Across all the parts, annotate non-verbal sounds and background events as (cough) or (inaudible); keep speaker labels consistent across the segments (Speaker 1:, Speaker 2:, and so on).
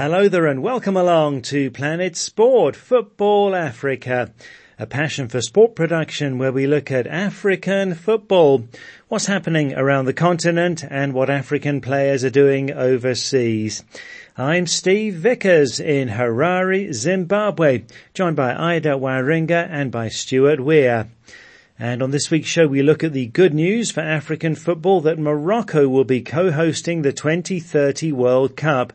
Speaker 1: Hello there and welcome along to Planet Sport Football Africa, a passion for sport production where we look at African football, what's happening around the continent and what African players are doing overseas. I'm Steve Vickers in Harare, Zimbabwe, joined by Ida Waringa and by Stuart Weir. And on this week's show, we look at the good news for African football that Morocco will be co-hosting the 2030 World Cup.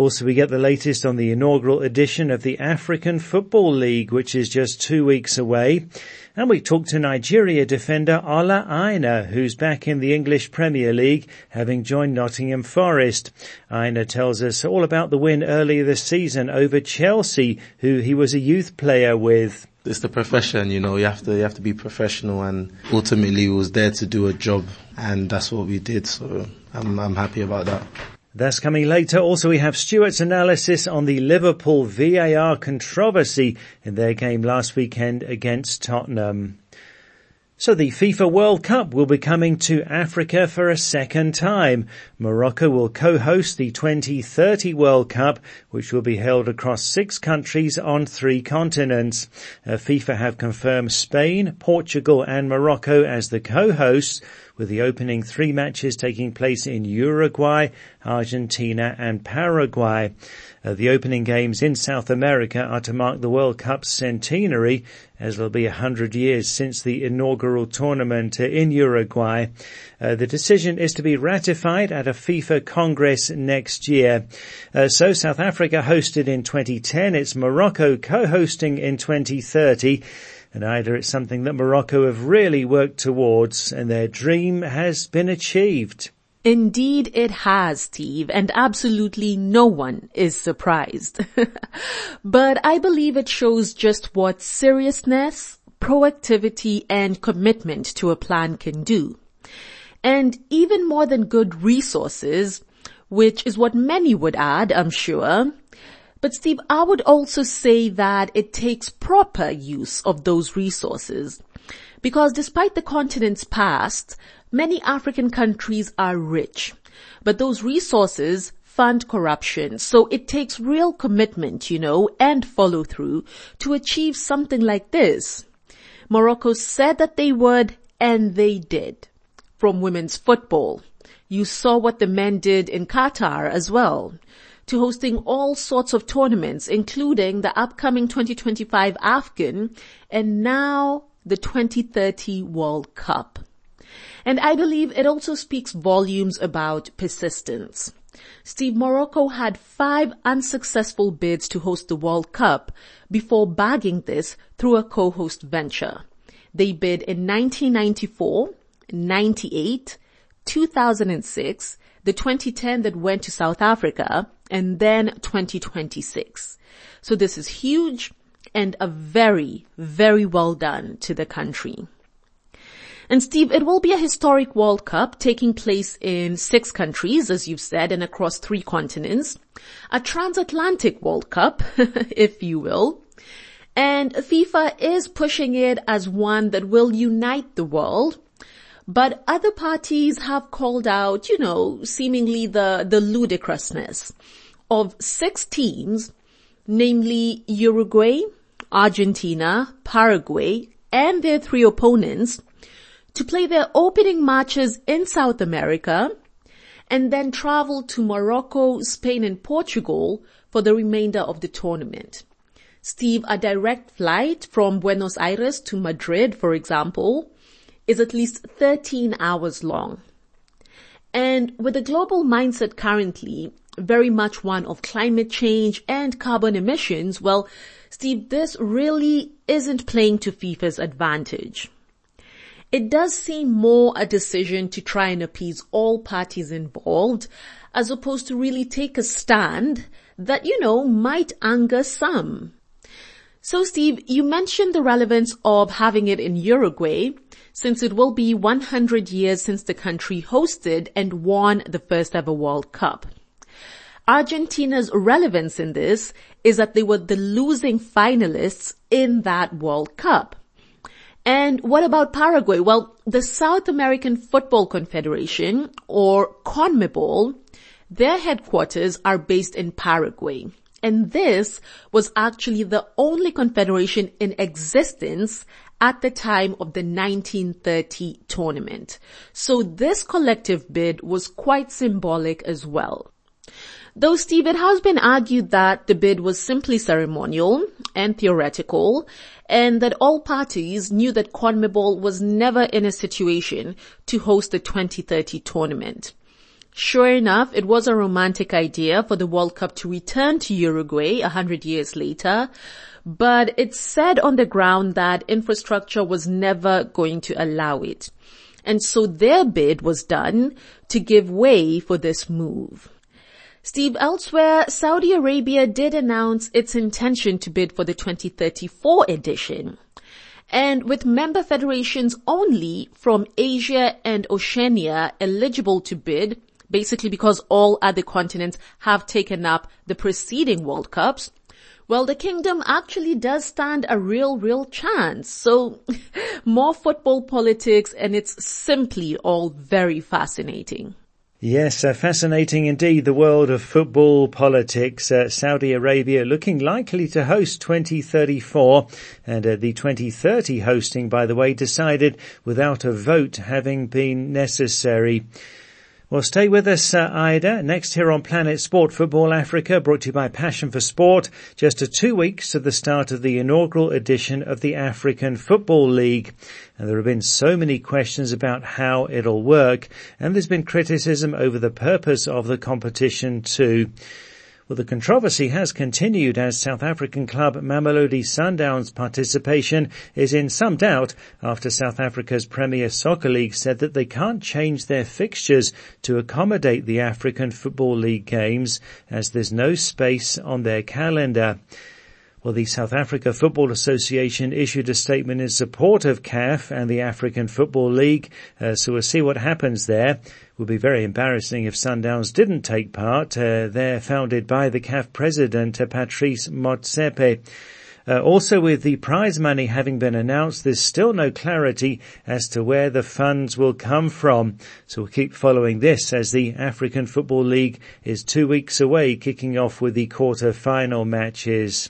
Speaker 1: Also, we get the latest on the inaugural edition of the African Football League, which is just two weeks away. And we talk to Nigeria defender Ola Aina, who's back in the English Premier League, having joined Nottingham Forest. Aina tells us all about the win earlier this season over Chelsea, who he was a youth player with
Speaker 2: it's the profession, you know, you have to, you have to be professional and ultimately was there to do a job and that's what we did. So I'm, I'm happy about that.
Speaker 1: That's coming later. Also, we have Stuart's analysis on the Liverpool VAR controversy in their game last weekend against Tottenham. So the FIFA World Cup will be coming to Africa for a second time. Morocco will co-host the 2030 World Cup, which will be held across six countries on three continents. Uh, FIFA have confirmed Spain, Portugal and Morocco as the co-hosts, with the opening three matches taking place in Uruguay, Argentina and Paraguay. Uh, the opening games in South America are to mark the World Cup centenary as it'll be a hundred years since the inaugural tournament in Uruguay. Uh, the decision is to be ratified at a FIFA Congress next year. Uh, so South Africa hosted in 2010, it's Morocco co-hosting in 2030 and either it's something that Morocco have really worked towards and their dream has been achieved.
Speaker 3: Indeed it has, Steve, and absolutely no one is surprised. (laughs) but I believe it shows just what seriousness, proactivity, and commitment to a plan can do. And even more than good resources, which is what many would add, I'm sure, but Steve, I would also say that it takes proper use of those resources. Because despite the continent's past, many African countries are rich. But those resources fund corruption. So it takes real commitment, you know, and follow through to achieve something like this. Morocco said that they would, and they did. From women's football. You saw what the men did in Qatar as well to hosting all sorts of tournaments, including the upcoming 2025 Afcon and now the 2030 World Cup. And I believe it also speaks volumes about persistence. Steve Morocco had five unsuccessful bids to host the World Cup before bagging this through a co-host venture. They bid in 1994, 98, 2006, the 2010 that went to South Africa, and then 2026. So this is huge and a very, very well done to the country. And Steve, it will be a historic World Cup taking place in six countries, as you've said, and across three continents. A transatlantic World Cup, (laughs) if you will. And FIFA is pushing it as one that will unite the world but other parties have called out, you know, seemingly the, the ludicrousness of six teams, namely Uruguay, Argentina, Paraguay, and their three opponents to play their opening matches in South America and then travel to Morocco, Spain and Portugal for the remainder of the tournament. Steve, a direct flight from Buenos Aires to Madrid, for example, is at least 13 hours long. And with the global mindset currently very much one of climate change and carbon emissions, well, Steve, this really isn't playing to FIFA's advantage. It does seem more a decision to try and appease all parties involved as opposed to really take a stand that, you know, might anger some. So Steve, you mentioned the relevance of having it in Uruguay since it will be 100 years since the country hosted and won the first ever World Cup. Argentina's relevance in this is that they were the losing finalists in that World Cup. And what about Paraguay? Well, the South American Football Confederation, or CONMEBOL, Their headquarters are based in Paraguay. And this was actually the only confederation in existence at the time of the 1930 tournament. So this collective bid was quite symbolic as well. Though Steve, it has been argued that the bid was simply ceremonial and theoretical and that all parties knew that CONMEBOL was never in a situation to host the 2030 tournament. Sure enough, it was a romantic idea for the World Cup to return to Uruguay a hundred years later, but it said on the ground that infrastructure was never going to allow it. And so their bid was done to give way for this move. Steve, elsewhere, Saudi Arabia did announce its intention to bid for the 2034 edition. And with member federations only from Asia and Oceania eligible to bid, basically because all other continents have taken up the preceding World Cups, well, the kingdom actually does stand a real, real chance. So (laughs) more football politics and it's simply all very fascinating.
Speaker 1: Yes, uh, fascinating indeed. The world of football politics. Uh, Saudi Arabia looking likely to host 2034 and uh, the 2030 hosting, by the way, decided without a vote having been necessary. Well, stay with us, uh, Ida. Next here on Planet Sport Football Africa, brought to you by Passion for Sport. Just a two weeks to the start of the inaugural edition of the African Football League. And there have been so many questions about how it'll work, and there's been criticism over the purpose of the competition too. Well, the controversy has continued as South African club Mamelodi Sundowns participation is in some doubt after South Africa's Premier Soccer League said that they can't change their fixtures to accommodate the African Football League games as there's no space on their calendar. Well, the South Africa Football Association issued a statement in support of CAF and the African Football League, uh, so we'll see what happens there. Would be very embarrassing if Sundowns didn't take part. Uh, they're founded by the CAF president, uh, Patrice Motsepe. Uh, also with the prize money having been announced, there's still no clarity as to where the funds will come from. So we'll keep following this as the African Football League is two weeks away, kicking off with the quarter final matches.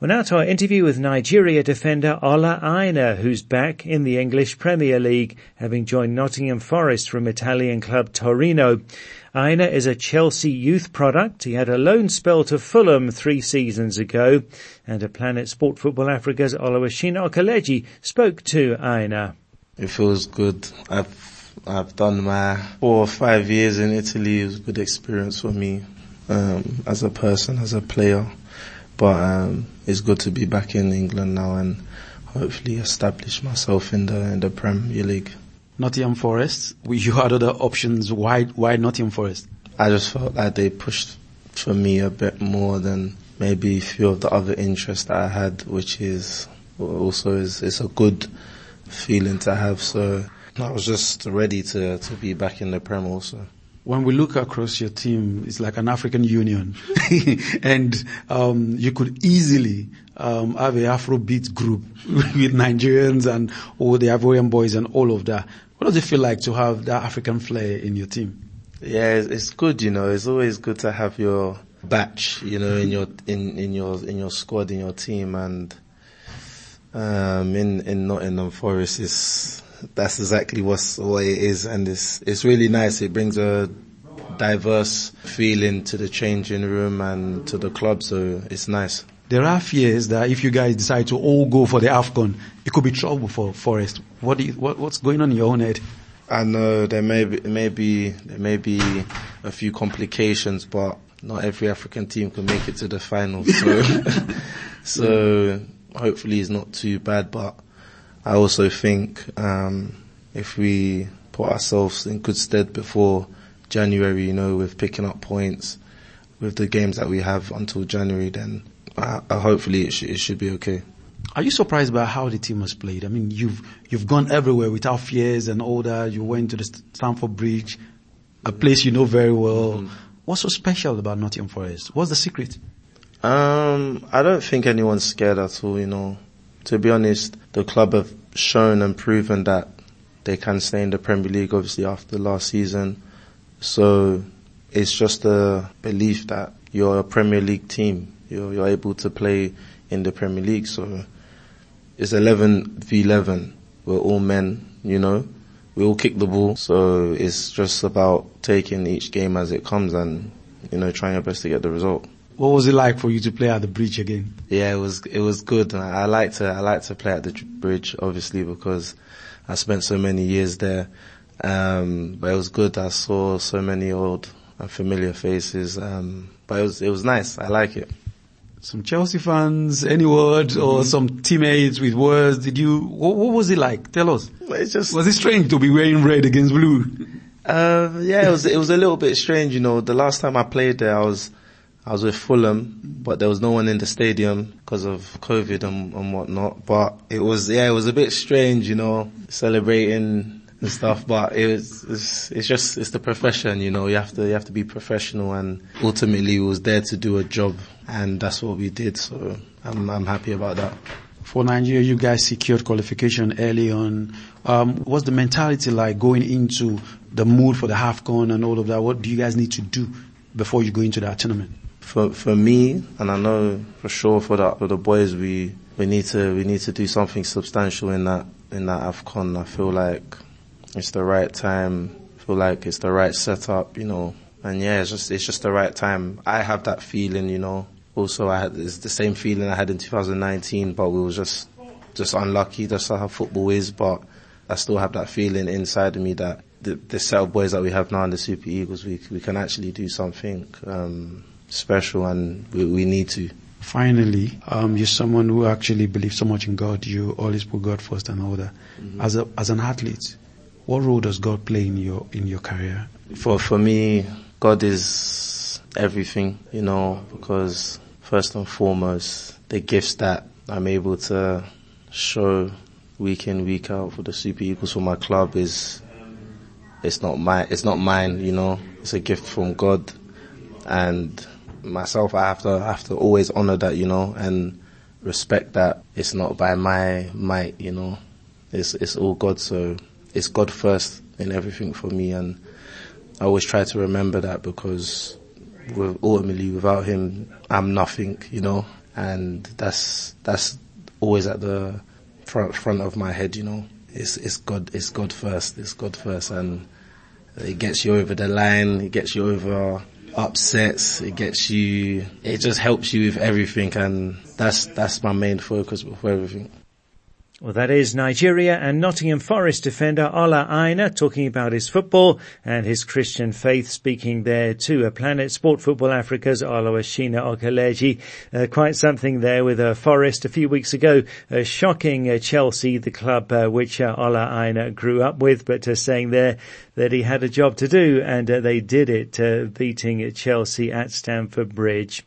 Speaker 1: Well, now to our interview with Nigeria defender Ola Aina, who's back in the English Premier League, having joined Nottingham Forest from Italian club Torino. Aina is a Chelsea youth product. He had a loan spell to Fulham three seasons ago, and a Planet Sport Football Africa's Oluwashina Okeleji spoke to Aina.
Speaker 2: It feels good. I've I've done my four or five years in Italy. It was a good experience for me um, as a person, as a player. But um, it's good to be back in England now and hopefully establish myself in the in the Premier League.
Speaker 4: Nottingham Forest. You had other options. Why why Nottingham Forest?
Speaker 2: I just felt like they pushed for me a bit more than maybe a few of the other interests that I had, which is also is it's a good feeling to have. So I was just ready to to be back in the Prem also
Speaker 4: when we look across your team, it's like an African union, (laughs) and um, you could easily um, have a Afrobeat group (laughs) with Nigerians and all the Ivorian boys and all of that. What does it feel like to have that African flair in your team?
Speaker 2: Yeah, it's good. You know, it's always good to have your batch. You know, in your in in your in your squad in your team, and um, in in Nottingham Forest is that's exactly what's what it is, and it's it's really nice. It brings a diverse feeling to the changing room and to the club, so it's nice.
Speaker 4: There are fears that if you guys decide to all go for the Afcon, it could be trouble for Forest. What, you, what what's going on in your own head?
Speaker 2: I know there may be, may be there may be a few complications, but not every African team can make it to the final. So, (laughs) so hopefully it's not too bad. But I also think um, if we put ourselves in good stead before January, you know, with picking up points with the games that we have until January, then uh, hopefully it, sh- it should be okay.
Speaker 4: Are you surprised by how the team has played? I mean, you've you've gone everywhere without fears and all that. You went to the Stamford Bridge, a place you know very well. Mm-hmm. What's so special about Nottingham Forest? What's the secret?
Speaker 2: Um, I don't think anyone's scared at all. You know, to be honest, the club have shown and proven that they can stay in the Premier League, obviously after last season. So it's just a belief that you're a Premier League team. You're, you're able to play in the Premier League. So it's 11 v 11. We're all men, you know. We all kick the ball. So it's just about taking each game as it comes and, you know, trying your best to get the result.
Speaker 4: What was it like for you to play at the bridge again?
Speaker 2: Yeah, it was, it was good. I, like to, I like to play at the bridge, obviously, because I spent so many years there. Um, but it was good. I saw so many old and familiar faces. Um, but it was, it was nice. I like it.
Speaker 4: Some Chelsea fans, any word or mm-hmm. some teammates with words? Did you, what, what, was it like? Tell us.
Speaker 2: It's just,
Speaker 4: was it strange to be wearing red against blue?
Speaker 2: Uh, yeah, it was, it was a little bit strange, you know. The last time I played there, I was, I was with Fulham, but there was no one in the stadium because of COVID and, and whatnot. But it was, yeah, it was a bit strange, you know, celebrating and stuff, but it was, it's, it's, just, it's the profession, you know, you have to, you have to be professional and ultimately was there to do a job and that's what we did. So I'm, I'm happy about that.
Speaker 4: For Nigeria, you guys secured qualification early on. Um, what's the mentality like going into the mood for the Afcon and all of that? What do you guys need to do before you go into that tournament?
Speaker 2: For for me, and I know for sure for the for the boys, we we need to we need to do something substantial in that in that Afcon. I feel like it's the right time. I feel like it's the right setup, you know. And yeah, it's just it's just the right time. I have that feeling, you know. Also, I had it's the same feeling I had in 2019, but we were just just unlucky. That's how football is. But I still have that feeling inside of me that the, the set of boys that we have now in the Super Eagles, we we can actually do something. Um, special and we, we need to.
Speaker 4: Finally, um, you're someone who actually believes so much in God. You always put God first and all that. Mm-hmm. As a, as an athlete, what role does God play in your in your career?
Speaker 2: For for me, God is everything, you know, because first and foremost, the gifts that I'm able to show week in week out for the Super Eagles for my club is it's not my it's not mine, you know. It's a gift from God, and myself, I have to I have to always honor that, you know, and respect that it's not by my might, you know. It's it's all God, so it's God first in everything for me, and I always try to remember that because with, ultimately, without Him, I'm nothing, you know, and that's that's always at the front front of my head, you know. It's it's God it's God first, it's God first, and it gets you over the line, it gets you over upsets, it gets you, it just helps you with everything and that's, that's my main focus for everything.
Speaker 1: Well, that is Nigeria and Nottingham Forest defender Ola Aina talking about his football and his Christian faith, speaking there to a Planet Sport Football Africa's Oluwashina Okeleji. Uh, quite something there with uh, Forest a few weeks ago, uh, shocking uh, Chelsea, the club uh, which uh, Ola Aina grew up with, but saying there that he had a job to do and they did it, beating Chelsea at Stamford Bridge.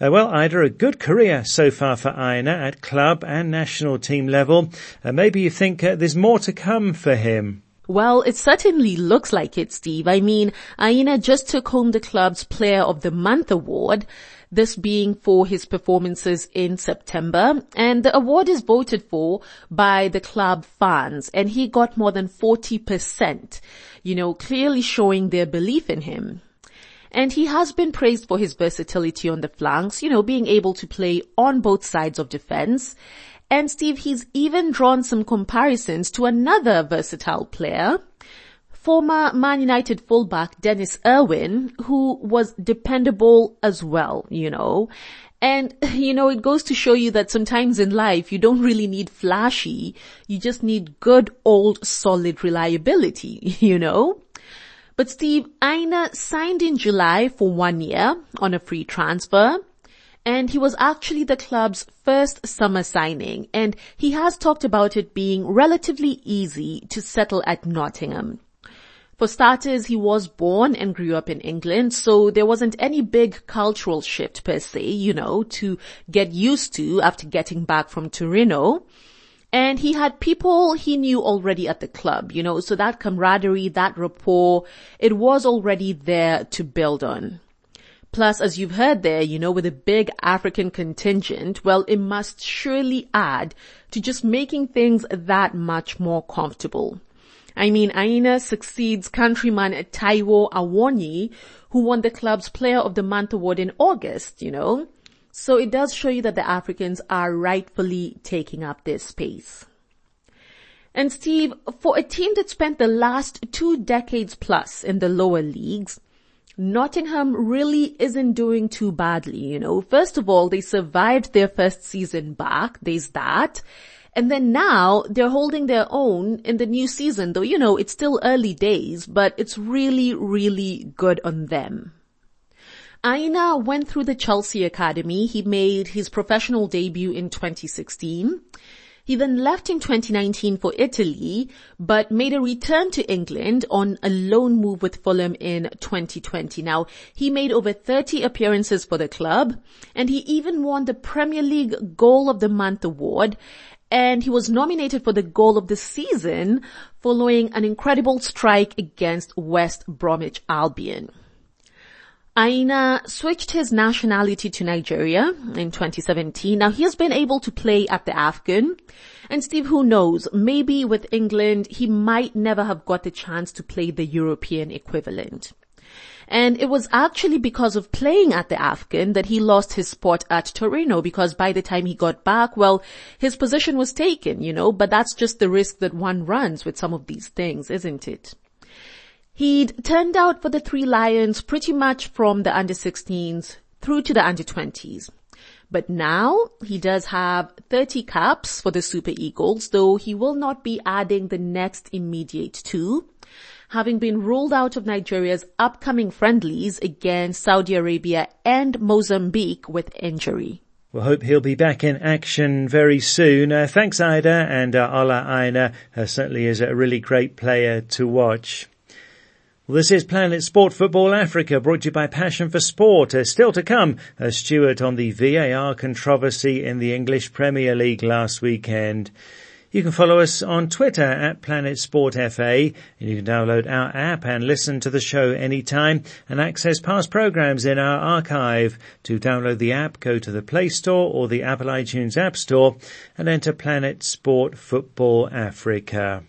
Speaker 1: Uh, well, Ida, a good career so far for Aina at club and national team level. Uh, maybe you think uh, there's more to come for him.
Speaker 3: Well, it certainly looks like it, Steve. I mean, Aina just took home the club's Player of the Month award, this being for his performances in September, and the award is voted for by the club fans, and he got more than 40%, you know, clearly showing their belief in him. And he has been praised for his versatility on the flanks, you know, being able to play on both sides of defense. And Steve, he's even drawn some comparisons to another versatile player, former Man United fullback Denis Irwin, who was dependable as well, you know. And, you know, it goes to show you that sometimes in life you don't really need flashy, you just need good old solid reliability, (laughs) you know? But Steve Aina signed in July for one year on a free transfer. And he was actually the club's first summer signing and he has talked about it being relatively easy to settle at Nottingham. For starters, he was born and grew up in England, so there wasn't any big cultural shift per se, you know, to get used to after getting back from Torino. And he had people he knew already at the club, you know, so that camaraderie, that rapport, it was already there to build on. Plus, as you've heard there, you know, with a big African contingent, well, it must surely add to just making things that much more comfortable. I mean, Aina succeeds countryman Taiwo Awoniyi, who won the club's Player of the Month award in August, you know. So it does show you that the Africans are rightfully taking up this space. And Steve, for a team that spent the last two decades plus in the lower leagues, Nottingham really isn't doing too badly, you know. First of all, they survived their first season back. There's that. And then now they're holding their own in the new season, though, you know, it's still early days, but it's really, really good on them. Aina went through the Chelsea Academy. He made his professional debut in 2016. He then left in 2019 for Italy, but made a return to England on a loan move with Fulham in 2020. Now, he made over 30 appearances for the club, and he even won the Premier League Goal of the Month award, and he was nominated for the Goal of the Season following an incredible strike against West Bromwich Albion. Aina switched his nationality to Nigeria in 2017. Now he has been able to play at the Afcon. And Steve, who knows, maybe with England, he might never have got the chance to play the European equivalent. And it was actually because of playing at the Afcon that he lost his spot at Torino because by the time he got back, well, his position was taken, you know, but that's just the risk that one runs with some of these things, isn't it? He'd turned out for the Three Lions pretty much from the under 16s through to the under 20s. But now he does have 30 caps for the Super Eagles, though he will not be adding the next immediate two, having been ruled out of Nigeria's upcoming friendlies against Saudi Arabia and Mozambique with injury.
Speaker 1: We'll hope he'll be back in action very soon. Uh, thanks, Ida, and uh, Ola Aina uh, certainly is a really great player to watch. Well, this is Planet Sport Football Africa, brought to you by Passion for Sport. Uh, still to come, a Stuart on the VAR controversy in the English Premier League last weekend. You can follow us on Twitter at Planet Sport FA, and you can download our app and listen to the show anytime and access past programs in our archive. To download the app, go to the Play Store or the Apple iTunes App Store and enter Planet Sport Football Africa.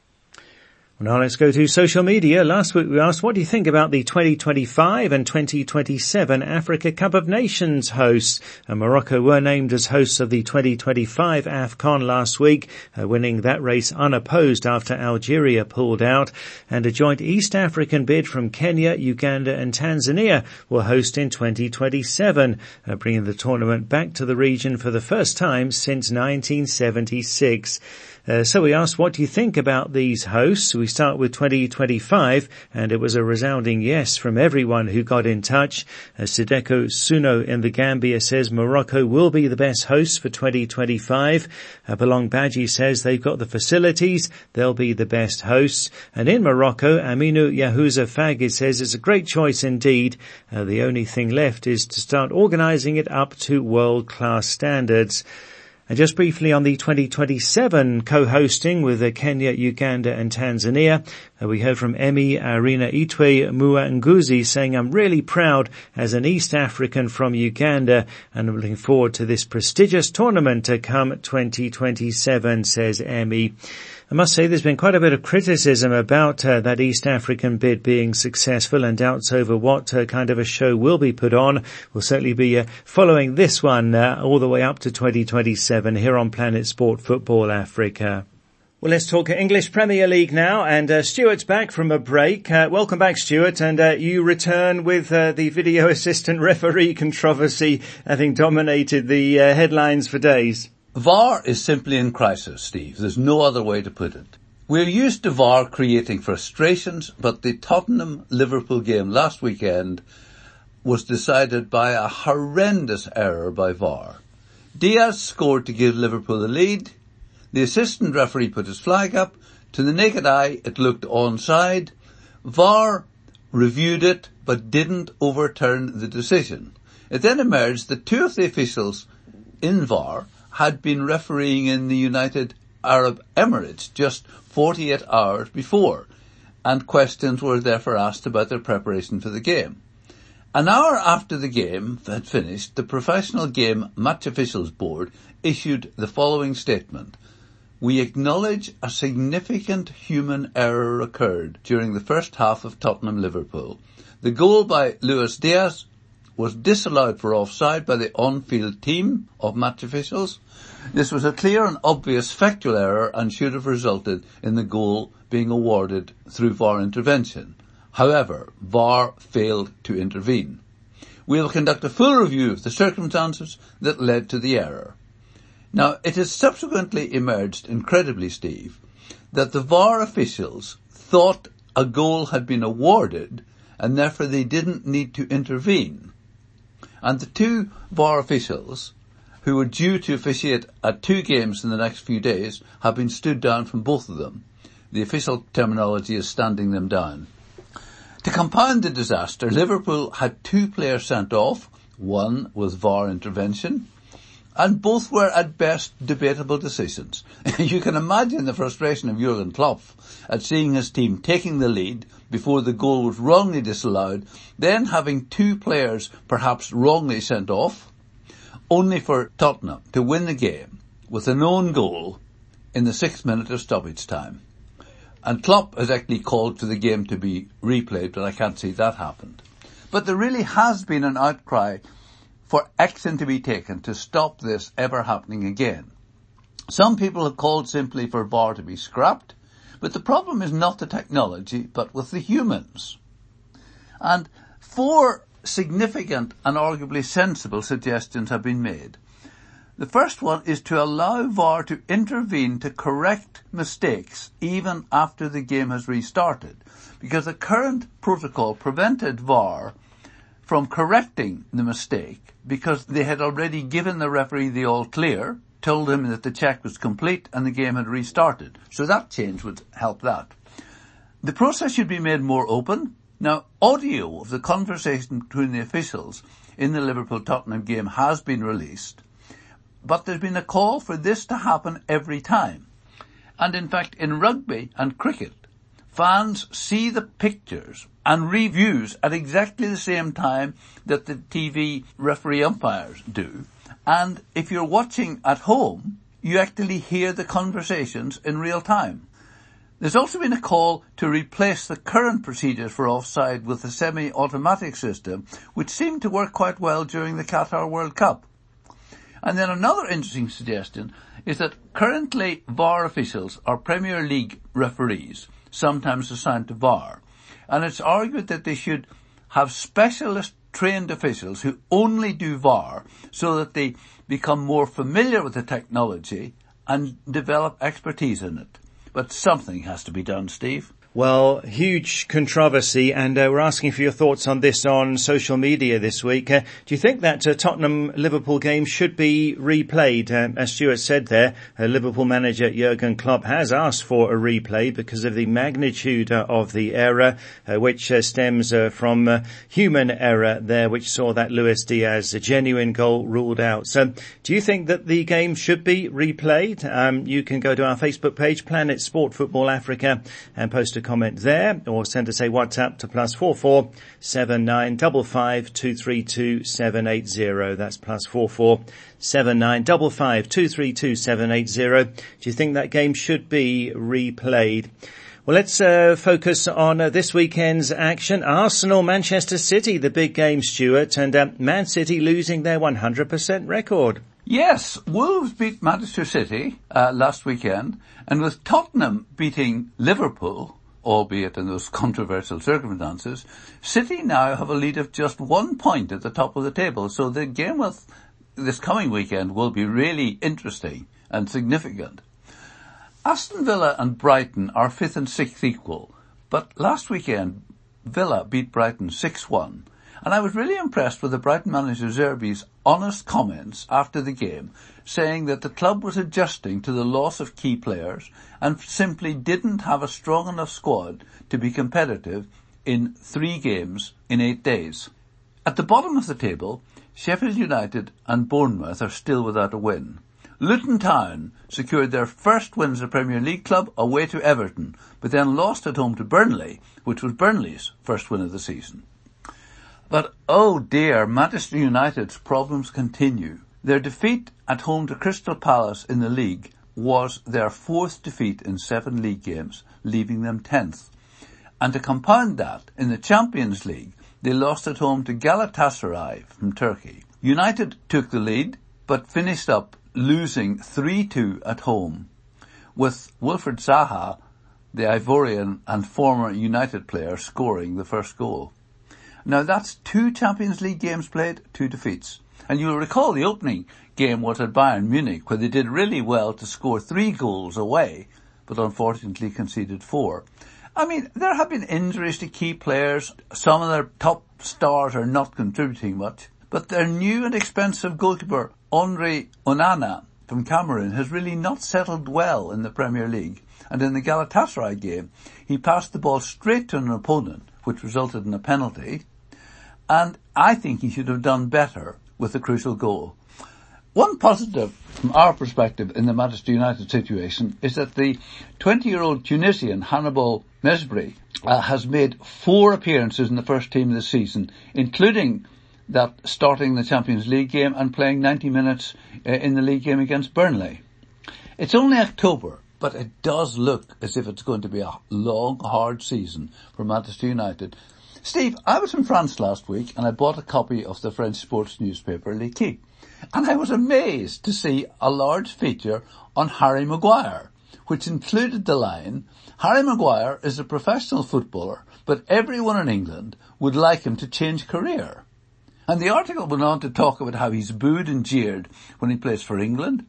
Speaker 1: Now let's go to social media. Last week we asked, what do you think about the 2025 and 2027 Africa Cup of Nations hosts? And Morocco were named as hosts of the 2025 AFCON last week, uh, winning that race unopposed after Algeria pulled out. And a joint East African bid from Kenya, Uganda and Tanzania will host in 2027, uh, bringing the tournament back to the region for the first time since 1976. Uh, so we asked, what do you think about these hosts? We start with 2025, and it was a resounding yes from everyone who got in touch. Uh, Sideko Suno in the Gambia says Morocco will be the best host for 2025. Uh, Belong Baji says they've got the facilities, they'll be the best hosts. And in Morocco, Aminu Yahuza Fagid says it's a great choice indeed. Uh, the only thing left is to start organizing it up to world-class standards. And just briefly on the 2027 co-hosting with Kenya, Uganda and Tanzania, uh, we heard from Emmy Arena Itwe Mua Nguzi saying, I'm really proud as an East African from Uganda and I'm looking forward to this prestigious tournament to come 2027, says Emmy. Must say there's been quite a bit of criticism about uh, that East African bid being successful and doubts over what uh, kind of a show will be put on. We'll certainly be uh, following this one uh, all the way up to 2027 here on Planet Sport Football Africa. Well, let's talk English Premier League now, and uh, Stuart's back from a break. Uh, welcome back, Stuart, and uh, you return with uh, the video assistant referee controversy having dominated the uh, headlines for days.
Speaker 5: VAR is simply in crisis, Steve. There's no other way to put it. We're used to VAR creating frustrations, but the Tottenham-Liverpool game last weekend was decided by a horrendous error by VAR. Diaz scored to give Liverpool the lead. The assistant referee put his flag up. To the naked eye, it looked onside. VAR reviewed it, but didn't overturn the decision. It then emerged that two of the officials in VAR had been refereeing in the United Arab Emirates just 48 hours before, and questions were therefore asked about their preparation for the game. An hour after the game had finished, the Professional Game Match Officials Board issued the following statement. we acknowledge a significant human error occurred during the first half of Tottenham Liverpool. The goal by Luis Diaz was disallowed for offside by the on-field team of match officials. This was a clear and obvious factual error and should have resulted in the goal being awarded through VAR intervention. However, VAR failed to intervene. We will conduct a full review of the circumstances that led to the error. Now, it has subsequently emerged, incredibly, Steve, that the VAR officials thought a goal had been awarded and therefore they didn't need to intervene. And the two VAR officials who were due to officiate at two games in the next few days have been stood down from both of them. The official terminology is standing them down. To compound the disaster, Liverpool had two players sent off, one with VAR intervention, and both were at best debatable decisions. (laughs) you can imagine the frustration of Jurgen Klopp at seeing his team taking the lead before the goal was wrongly disallowed, then having two players perhaps wrongly sent off, only for Tottenham to win the game with a known goal in the sixth minute of stoppage time. And Klopp has actually called for the game to be replayed, but I can't see that happened. But there really has been an outcry for action to be taken to stop this ever happening again. Some people have called simply for VAR to be scrapped, but the problem is not the technology, but with the humans. And four significant and arguably sensible suggestions have been made. The first one is to allow VAR to intervene to correct mistakes even after the game has restarted, because the current protocol prevented VAR from correcting the mistake because they had already given the referee the all clear, told him that the check was complete and the game had restarted. So that change would help that. The process should be made more open. Now, audio of the conversation between the officials in the Liverpool-Tottenham game has been released, but there's been a call for this to happen every time. And in fact, in rugby and cricket, fans see the pictures and reviews at exactly the same time that the TV referee umpires do. And if you're watching at home, you actually hear the conversations in real time. There's also been a call to replace the current procedures for offside with a semi-automatic system, which seemed to work quite well during the Qatar World Cup. And then another interesting suggestion is that currently VAR officials are Premier League referees, sometimes assigned to VAR, and it's argued that they should have specialist trained officials who only do VAR so that they become more familiar with the technology and develop expertise in it. But something has to be done, Steve.
Speaker 1: Well, huge controversy, and uh, we're asking for your thoughts on this on social media this week. Uh, do you think that uh, Tottenham Liverpool game should be replayed? Uh, as Stuart said there, uh, Liverpool manager Jurgen Klopp has asked for a replay because of the magnitude uh, of the error, which stems from human error there, which saw that Luis Diaz a genuine goal ruled out. So, do you think that the game should be replayed? Um, you can go to our Facebook page, Planet Sport Football Africa, and post a comment there or send us a WhatsApp to plus four four seven nine double five two three two seven eight zero. That's plus four four seven nine double five two three two seven eight zero. Do you think that game should be replayed? Well, let's uh, focus on uh, this weekend's action. Arsenal, Manchester City, the big game, Stuart, and uh, Man City losing their 100% record.
Speaker 5: Yes, Wolves beat Manchester City uh, last weekend, and with Tottenham beating Liverpool, albeit in those controversial circumstances, City now have a lead of just one point at the top of the table. So the game with this coming weekend will be really interesting and significant. Aston Villa and Brighton are fifth and sixth equal, but last weekend Villa beat Brighton 6-1. And I was really impressed with the Brighton manager Zerbi's honest comments after the game, saying that the club was adjusting to the loss of key players and simply didn't have a strong enough squad to be competitive in three games in eight days. At the bottom of the table, Sheffield United and Bournemouth are still without a win. Luton Town secured their first win as a Premier League club away to Everton, but then lost at home to Burnley, which was Burnley's first win of the season. But oh dear, Manchester United's problems continue. Their defeat at home to Crystal Palace in the league was their fourth defeat in seven league games, leaving them tenth. And to compound that, in the Champions League, they lost at home to Galatasaray from Turkey. United took the lead, but finished up losing 3-2 at home, with Wilfried Zaha, the Ivorian and former United player, scoring the first goal. Now that's two Champions League games played, two defeats. And you'll recall the opening game was at Bayern Munich where they did really well to score three goals away, but unfortunately conceded four. I mean, there have been injuries to key players. Some of their top stars are not contributing much, but their new and expensive goalkeeper, Andre Onana from Cameroon, has really not settled well in the Premier League. And in the Galatasaray game, he passed the ball straight to an opponent, which resulted in a penalty. And I think he should have done better with the crucial goal. One positive from our perspective in the Manchester United situation is that the 20-year-old Tunisian Hannibal Mejbri uh, has made four appearances in the first team this season, including that starting the Champions League game and playing 90 minutes uh, in the league game against Burnley. It's only October, but it does look as if it's going to be a long, hard season for Manchester United. Steve, I was in France last week and I bought a copy of the French sports newspaper L'Equipe. And I was amazed to see a large feature on Harry Maguire, which included the line, Harry Maguire is a professional footballer, but everyone in England would like him to change career. And the article went on to talk about how he's booed and jeered when he plays for England,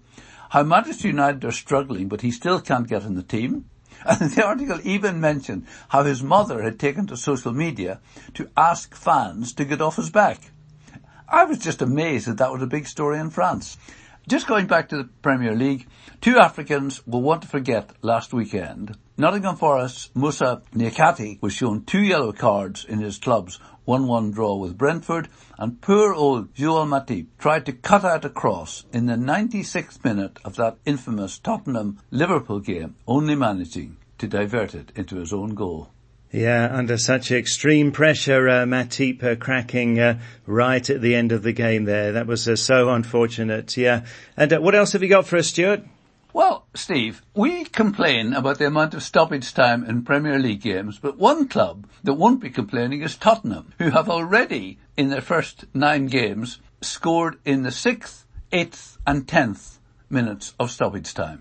Speaker 5: how Manchester United are struggling but he still can't get in the team, (laughs) and the article even mentioned how his mother had taken to social media to ask fans to get off his back. I was just amazed that that was a big story in France. Just going back to the Premier League, two Africans will want to forget last weekend. Nottingham Forest's Musa Niakhaté was shown two yellow cards in his club's 1-1 draw with Brentford, and poor old Joel Matip tried to cut out a cross in the 96th minute of that infamous Tottenham-Liverpool game, only managing to divert it into his own goal.
Speaker 1: Yeah, under such extreme pressure, uh, Matip uh, cracking uh, right at the end of the game there. That was uh, so unfortunate. Yeah. And uh, what else have you got for us, Stuart?
Speaker 5: Well, Steve, we complain about the amount of stoppage time in Premier League games, but one club that won't be complaining is Tottenham, who have already, in their first nine games, scored in the sixth, eighth and tenth minutes of stoppage time.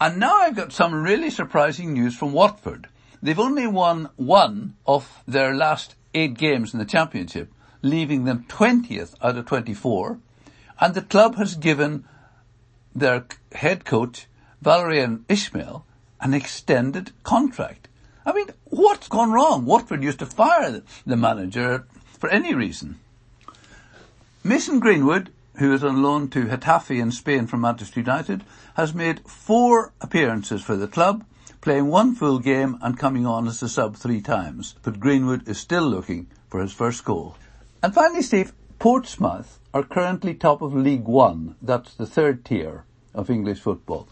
Speaker 5: And now I've got some really surprising news from Watford. They've only won one of their last eight games in the championship, leaving them 20th out of 24, and the club has given their head coach, Valérien Ismaël, an extended contract. I mean, what's gone wrong? Watford used to fire the manager for any reason. Mason Greenwood, who is on loan to Getafe in Spain from Manchester United, has made four appearances for the club, playing one full game and coming on as a sub three times. But Greenwood is still looking for his first goal. And finally, Steve, Portsmouth are currently top of League One. That's the third tier of English football.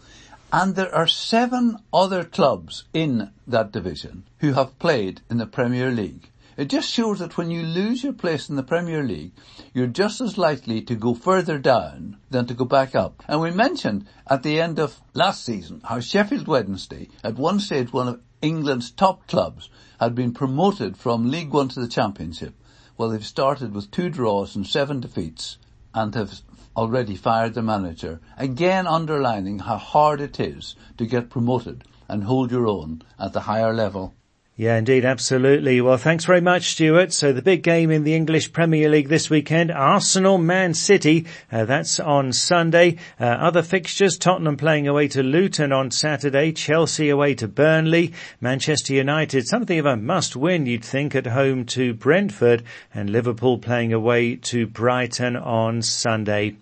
Speaker 5: And there are seven other clubs in that division who have played in the Premier League. It just shows that when you lose your place in the Premier League, you're just as likely to go further down than to go back up. And we mentioned at the end of last season how Sheffield Wednesday, at one stage one of England's top clubs, had been promoted from League One to the Championship. Well, they've started with two draws and seven defeats and have already fired the manager, again underlining how hard it is to get promoted and hold your own at the higher level.
Speaker 1: Yeah, indeed, absolutely. Well, thanks very much, Stuart. So the big game in the English Premier League this weekend, Arsenal Man City. Uh, that's on Sunday. Uh, other fixtures, Tottenham playing away to Luton on Saturday, Chelsea away to Burnley, Manchester United, something of a must win, you'd think, at home to Brentford, and Liverpool playing away to Brighton on Sunday.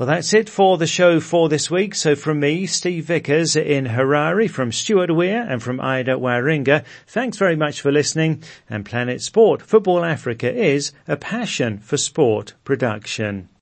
Speaker 1: Well, that's it for the show for this week. So from me, Steve Vickers in Harare, from Stuart Weir and from Ida Waringa, thanks very much for listening. And Planet Sport Football Africa is a passion for sport production.